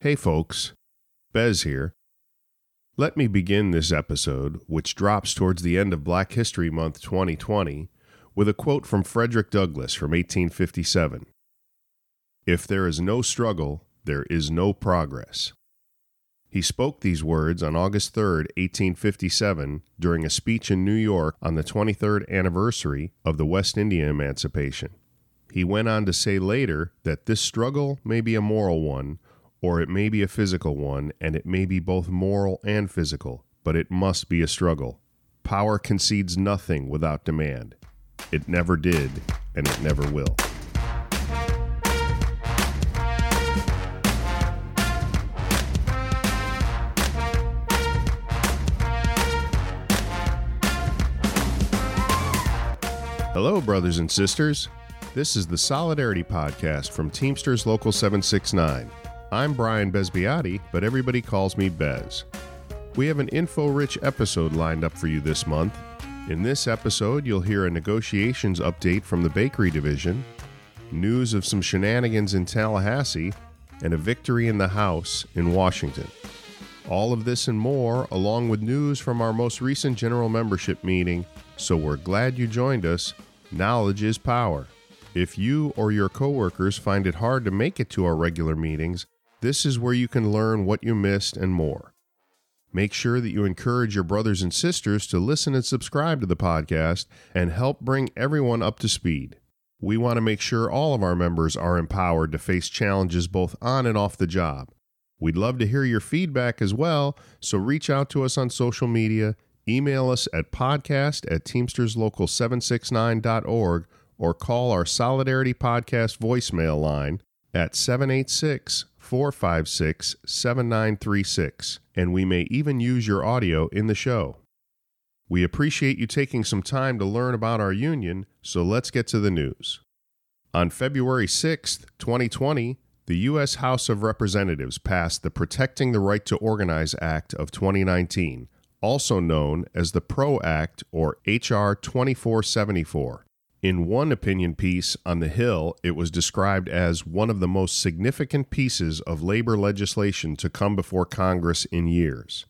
Hey folks, Bez here. Let me begin this episode, which drops towards the end of Black History Month 2020, with a quote from Frederick Douglass from 1857 If there is no struggle, there is no progress. He spoke these words on August 3, 1857, during a speech in New York on the 23rd anniversary of the West India Emancipation. He went on to say later that this struggle may be a moral one, or it may be a physical one, and it may be both moral and physical, but it must be a struggle. Power concedes nothing without demand. It never did, and it never will. Hello, brothers and sisters. This is the Solidarity Podcast from Teamsters Local 769. I'm Bryan Bezpiaty, but everybody calls me Bez. We have an info rich episode lined up for you this month. In this episode, you'll hear a negotiations update from the bakery division, news of some shenanigans in Tallahassee, and a victory in the House in Washington. All of this and more, along with news from our most recent general membership meeting. So we're glad you joined us. Knowledge is power. If you or your coworkers find it hard to make it to our regular meetings, this is where you can learn what you missed and more. Make sure that you encourage your brothers and sisters to listen and subscribe to the podcast and help bring everyone up to speed. We want to make sure all of our members are empowered to face challenges both on and off the job. We'd love to hear your feedback as well, so reach out to us on social media, email us at podcast at teamsterslocal769.org, or call our Solidarity Podcast voicemail line at 786 456 7936, and we may even use your audio in the show. We appreciate you taking some time to learn about our union, so let's get to the news. On February 6, 2020, the U.S. House of Representatives passed the Protecting the Right to Organize Act of 2019, also known as the PRO Act or H.R. 2474. In one opinion piece on the Hill, it was described as one of the most significant pieces of labor legislation to come before Congress in years.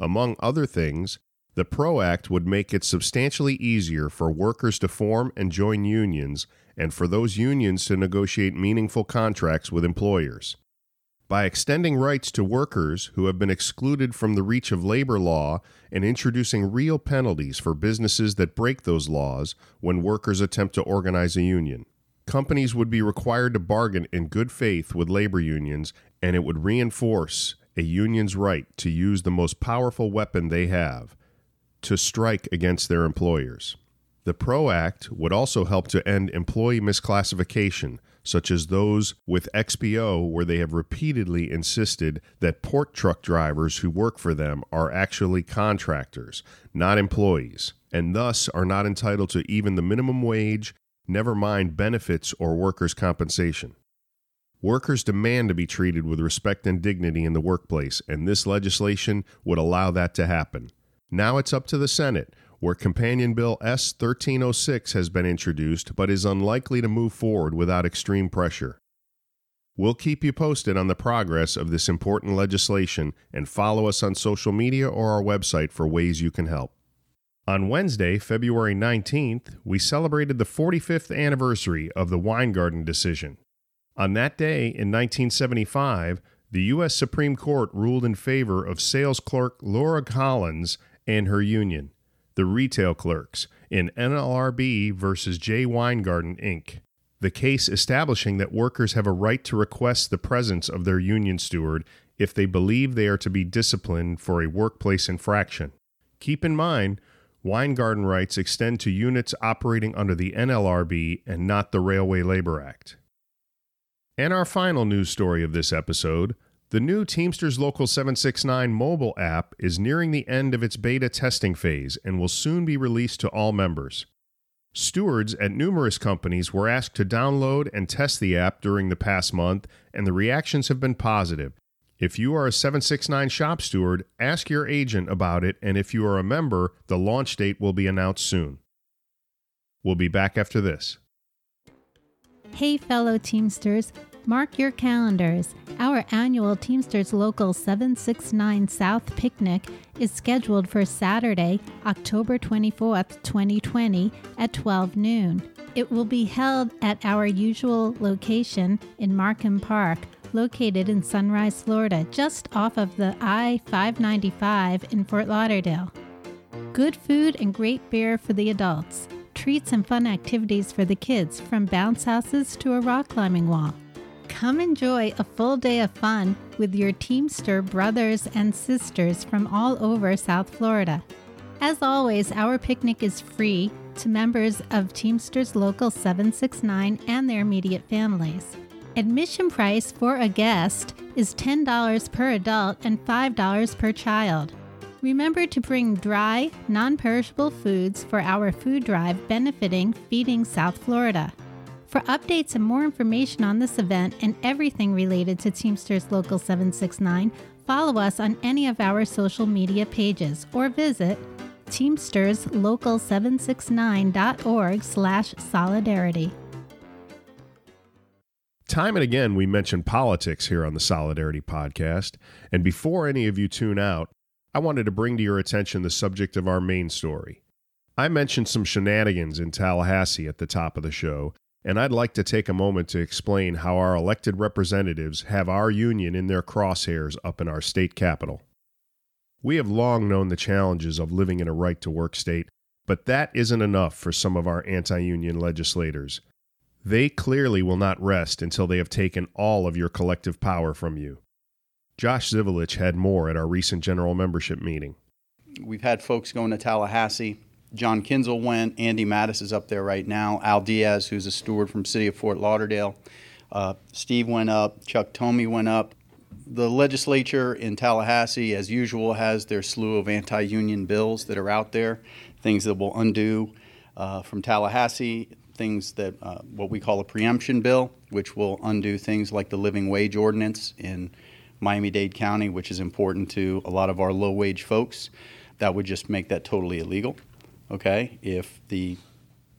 Among other things, the PRO Act would make it substantially easier for workers to form and join unions and for those unions to negotiate meaningful contracts with employers. By extending rights to workers who have been excluded from the reach of labor law and introducing real penalties for businesses that break those laws when workers attempt to organize a union. Companies would be required to bargain in good faith with labor unions, and it would reinforce a union's right to use the most powerful weapon they have to strike against their employers. The PRO Act would also help to end employee misclassification, such as those with XPO, where they have repeatedly insisted that port truck drivers who work for them are actually contractors, not employees, and thus are not entitled to even the minimum wage, never mind benefits or workers' compensation. Workers demand to be treated with respect and dignity in the workplace, and this legislation would allow that to happen. Now it's up to the Senate, where Companion Bill S 1306 has been introduced but is unlikely to move forward without extreme pressure. We'll keep you posted on the progress of this important legislation and follow us on social media or our website for ways you can help. On Wednesday, February 19th, we celebrated the 45th anniversary of the Weingarten decision. On that day in 1975, the U.S. Supreme Court ruled in favor of sales clerk Laura Collins and her union the retail clerks, in NLRB versus J. Weingarten, Inc., the case establishing that workers have a right to request the presence of their union steward if they believe they are to be disciplined for a workplace infraction. Keep in mind, Weingarten rights extend to units operating under the NLRB and not the Railway Labor Act. And our final news story of this episode the new Teamsters Local 769 mobile app is nearing the end of its beta testing phase and will soon be released to all members. Stewards at numerous companies were asked to download and test the app during the past month, and the reactions have been positive. If you are a 769 shop steward, ask your agent about it, and if you are a member, the launch date will be announced soon. We'll be back after this. Hey, fellow Teamsters. Mark your calendars. Our annual Teamsters Local 769 South picnic is scheduled for Saturday, October 24th, 2020 at 12 noon. It will be held at our usual location in Markham Park, located in Sunrise, Florida, just off of the I 595 in Fort Lauderdale. Good food and great beer for the adults. Treats and fun activities for the kids, from bounce houses to a rock climbing wall. Come enjoy a full day of fun with your Teamster brothers and sisters from all over South Florida. As always, our picnic is free to members of Teamsters Local 769 and their immediate families. Admission price for a guest is $10 per adult and $5 per child. Remember to bring dry, non perishable foods for our food drive benefiting Feeding South Florida. For updates and more information on this event and everything related to Teamsters Local 769, follow us on any of our social media pages or visit teamsterslocal769.org slash solidarity. Time and again, we mention politics here on the Solidarity Podcast. And before any of you tune out, I wanted to bring to your attention the subject of our main story. I mentioned some shenanigans in Tallahassee at the top of the show, and I'd like to take a moment to explain how our elected representatives have our union in their crosshairs up in our state capital. We have long known the challenges of living in a right to work state, but that isn't enough for some of our anti union legislators. They clearly will not rest until they have taken all of your collective power from you. Josh Zivalich had more at our recent general membership meeting. We've had folks going to Tallahassee. John Kinzel went. Andy Mattis is up there right now. Al Diaz, who's a steward from City of Fort Lauderdale. Uh, Steve went up. Chuck Tomey went up. The legislature in Tallahassee, as usual, has their slew of anti union bills that are out there, things that will undo uh, from Tallahassee things that uh, what we call a preemption bill, which will undo things like the living wage ordinance in Miami Dade County, which is important to a lot of our low wage folks. That would just make that totally illegal. Okay, if the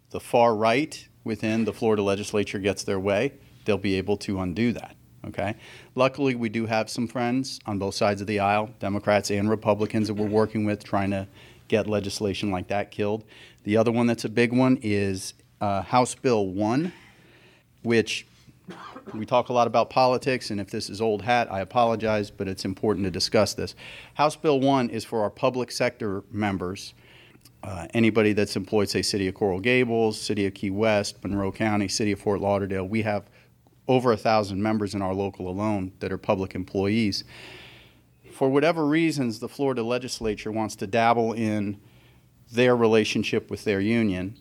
the far right within the Florida legislature gets their way, they'll be able to undo that. Okay. Luckily, we do have some friends on both sides of the aisle, Democrats and Republicans, that we're working with trying to get legislation like that killed. The other one that's a big one is uh, House Bill 1, which we talk a lot about politics, and if this is old hat, I apologize, but it's important to discuss this. House Bill 1 is for our public sector members. Uh, anybody that's employed, say, City of Coral Gables, City of Key West, Monroe County, City of Fort Lauderdale, we have over a thousand members in our local alone that are public employees. For whatever reasons, the Florida legislature wants to dabble in their relationship with their union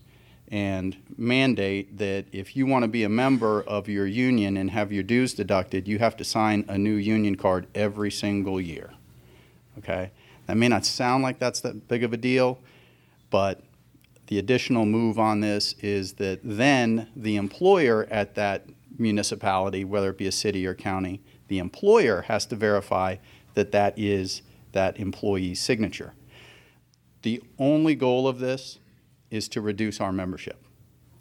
and mandate that if you want to be a member of your union and have your dues deducted, you have to sign a new union card every single year. Okay? That may not sound like that's that big of a deal, but the additional move on this is that then the employer at that municipality, whether it be a city or county, the employer has to verify that that is that employee's signature. The only goal of this is to reduce our membership.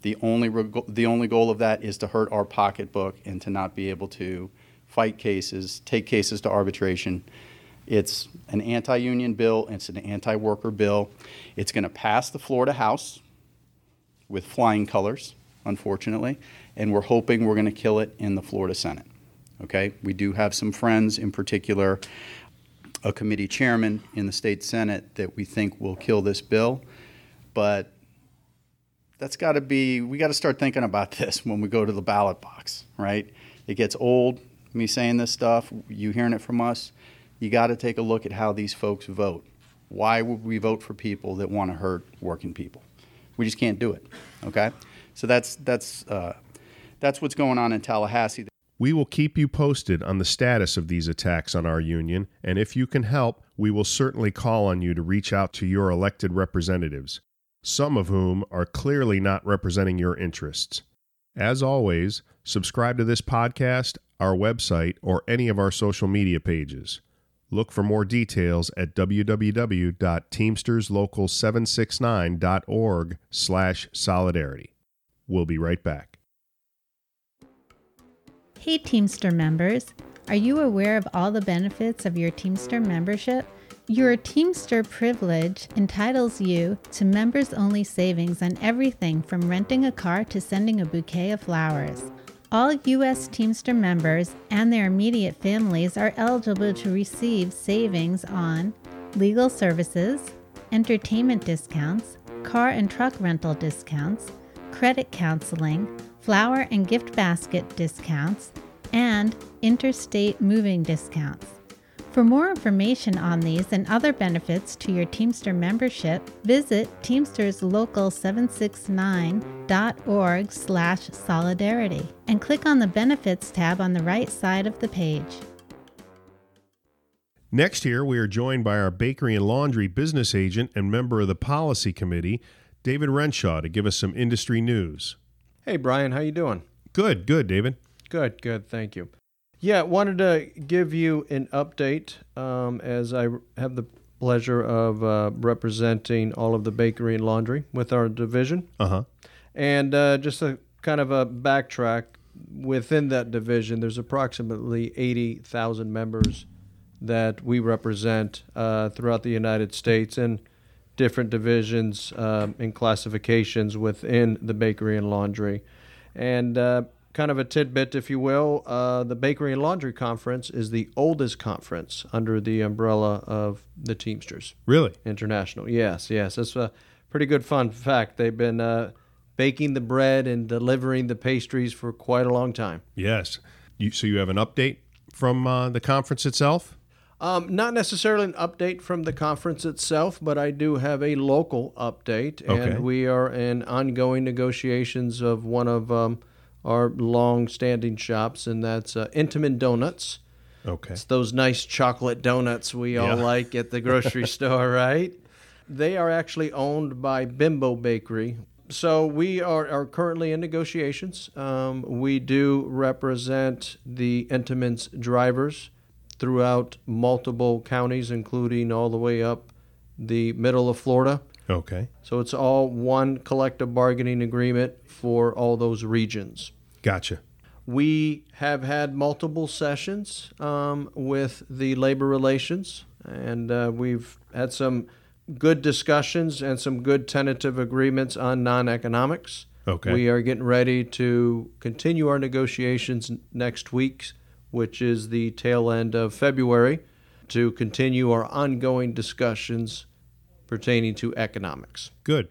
The only, the only goal of that is to hurt our pocketbook and to not be able to fight cases, take cases to arbitration. It's an anti union bill, it's an anti worker bill. It's going to pass the Florida House with flying colors, unfortunately, and we're hoping we're going to kill it in the Florida Senate. Okay? We do have some friends, in particular, a committee chairman in the state Senate that we think will kill this bill, but that's got to be we got to start thinking about this when we go to the ballot box right it gets old me saying this stuff you hearing it from us you got to take a look at how these folks vote why would we vote for people that want to hurt working people we just can't do it okay so that's that's uh, that's what's going on in tallahassee we will keep you posted on the status of these attacks on our union, and if you can help, we will certainly call on you to reach out to your elected representatives some of whom are clearly not representing your interests. As always, subscribe to this podcast, our website, or any of our social media pages. Look for more details at www.teamsterslocal769.org slash solidarity. We'll be right back. Hey, Teamster members! Are you aware of all the benefits of your Teamster membership? Your Teamster privilege entitles you to members only savings on everything from renting a car to sending a bouquet of flowers. All U.S. Teamster members and their immediate families are eligible to receive savings on legal services, entertainment discounts, car and truck rental discounts, credit counseling, flower and gift basket discounts, and interstate moving discounts. For more information on these and other benefits to your Teamster membership, visit teamsterslocal769.org slash solidarity and click on the Benefits tab on the right side of the page. Next here, we are joined by our bakery and laundry business agent and member of the policy committee, David Renshaw, to give us some industry news. Hey Bryan, how you doing? Good, good, David. Good, good, thank you. Yeah, wanted to give you an update um, as I have the pleasure of uh, representing all of the bakery and laundry with our division. Uh huh. And uh, just a kind of a backtrack within that division, there's approximately 80,000 members that we represent uh, throughout the United States in different divisions um, and classifications within the bakery and laundry. And uh, kind of a tidbit, if you will, uh, the Bakery and Laundry Conference is the oldest conference under the umbrella of the Teamsters Really? International. Yes, yes. That's a pretty good fun fact. They've been uh, baking the bread and delivering the pastries for quite a long time. Yes. You, so you have an update from uh, the conference itself? Um, not necessarily an update from the conference itself, but I do have a local update, and we are in ongoing negotiations of one of um, our long-standing shops, and that's uh, Entenmann Donuts. Okay. It's those nice chocolate donuts we all like at the grocery store, right? They are actually owned by Bimbo Bakery. So we are, are currently in negotiations. Um, we do represent the Entenmann's drivers throughout multiple counties, including all the way up the middle of Florida. Okay. So it's all one collective bargaining agreement for all those regions. Gotcha. We have had multiple sessions um, with the labor relations, and uh, we've had some good discussions and some good tentative agreements on non economics. Okay. We are getting ready to continue our negotiations next week, which is the tail end of February, to continue our ongoing discussions pertaining to economics. Good.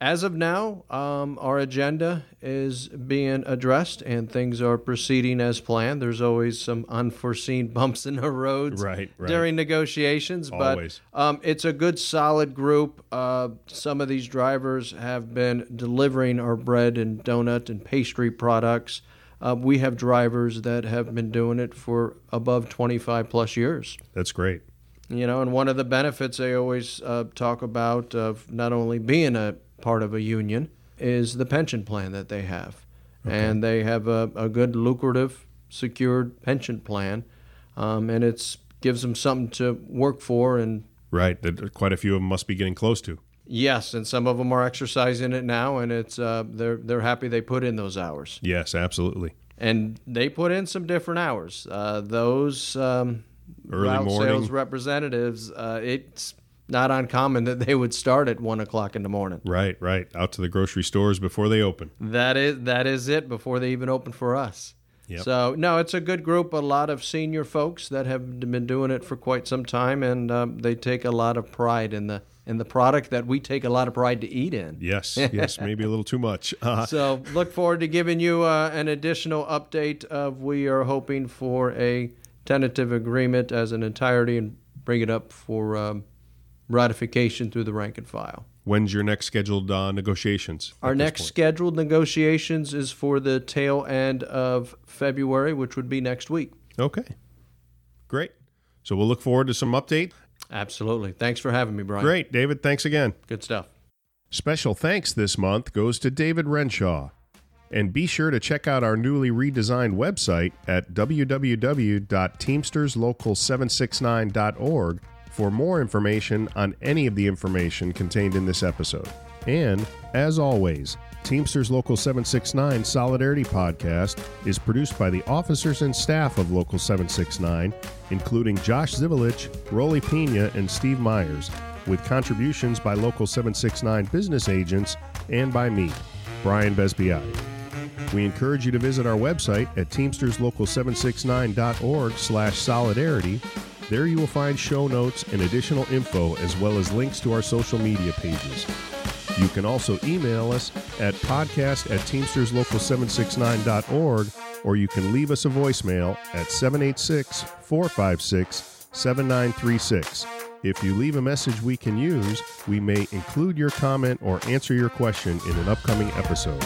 As of now, um, our agenda is being addressed and things are proceeding as planned. There's always some unforeseen bumps in the roads Right, right. during negotiations, Always. but um, it's a good, solid group. Uh, some of these drivers have been delivering our bread and donut and pastry products. Uh, we have drivers that have been doing it for above 25 plus years. That's great. You know, and one of the benefits they always uh, talk about of not only being a part of a union is the pension plan that they have. And they have a, a good, lucrative, secured pension plan. Um, and it's gives them something to work for. And Right. That quite a few of them must be getting close to. yes, and some of them are exercising it now, and it's uh, they're they're happy they put in those hours. Yes, absolutely. and they put in some different hours. Uh, those um, Early route morning. sales representatives, uh, it's not uncommon that they would start at one o'clock in the morning. Right, right. Out to the grocery stores before they open. That is that is it before they even open for us. Yep. So no, it's a good group. A lot of senior folks that have been doing it for quite some time, and um, they take a lot of pride in the in the product that we take a lot of pride to eat in. Yes, yes, maybe a little too much. Uh, So look forward to giving you uh, an additional update of we are hoping for a tentative agreement as an entirety and bring it up for um, ratification through the rank and file. when's your next scheduled uh, negotiations? Our next point? scheduled negotiations is for the tail end of February, which would be next week. Okay. Great. So we'll look forward to some update. Absolutely. Thanks for having me, Bryan. Great, David. Thanks again. Good stuff. Special thanks this month goes to David Renshaw. And be sure to check out our newly redesigned website at www.teamsterslocal769.org for more information on any of the information contained in this episode. And, as always, Teamsters Local 769 Solidarity Podcast is produced by the officers and staff of Local 769, including Josh Zivalich, Roly Pina, and Steve Myers, with contributions by Local 769 business agents and by me, Bryan Bezpiaty. We encourage you to visit our website at teamsterslocal769.org slash solidarity. There you will find show notes and additional info as well as links to our social media pages. You can also email us at podcast at teamsterslocal769.org or you can leave us a voicemail at 786 456 7936. If you leave a message we can use, we may include your comment or answer your question in an upcoming episode.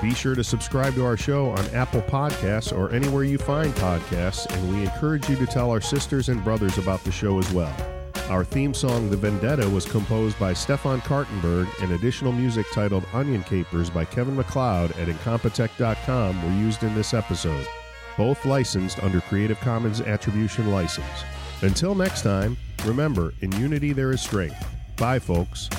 Be sure to subscribe to our show on Apple Podcasts or anywhere you find podcasts, and we encourage you to tell our sisters and brothers about the show as well. Our theme song, The Vendetta, was composed by Stefan Kartenberg, and additional music titled Onion Capers by Kevin MacLeod at Incompetech.com were used in this episode, both licensed under Creative Commons Attribution License. Until next time, remember, in unity there is strength. Bye, folks.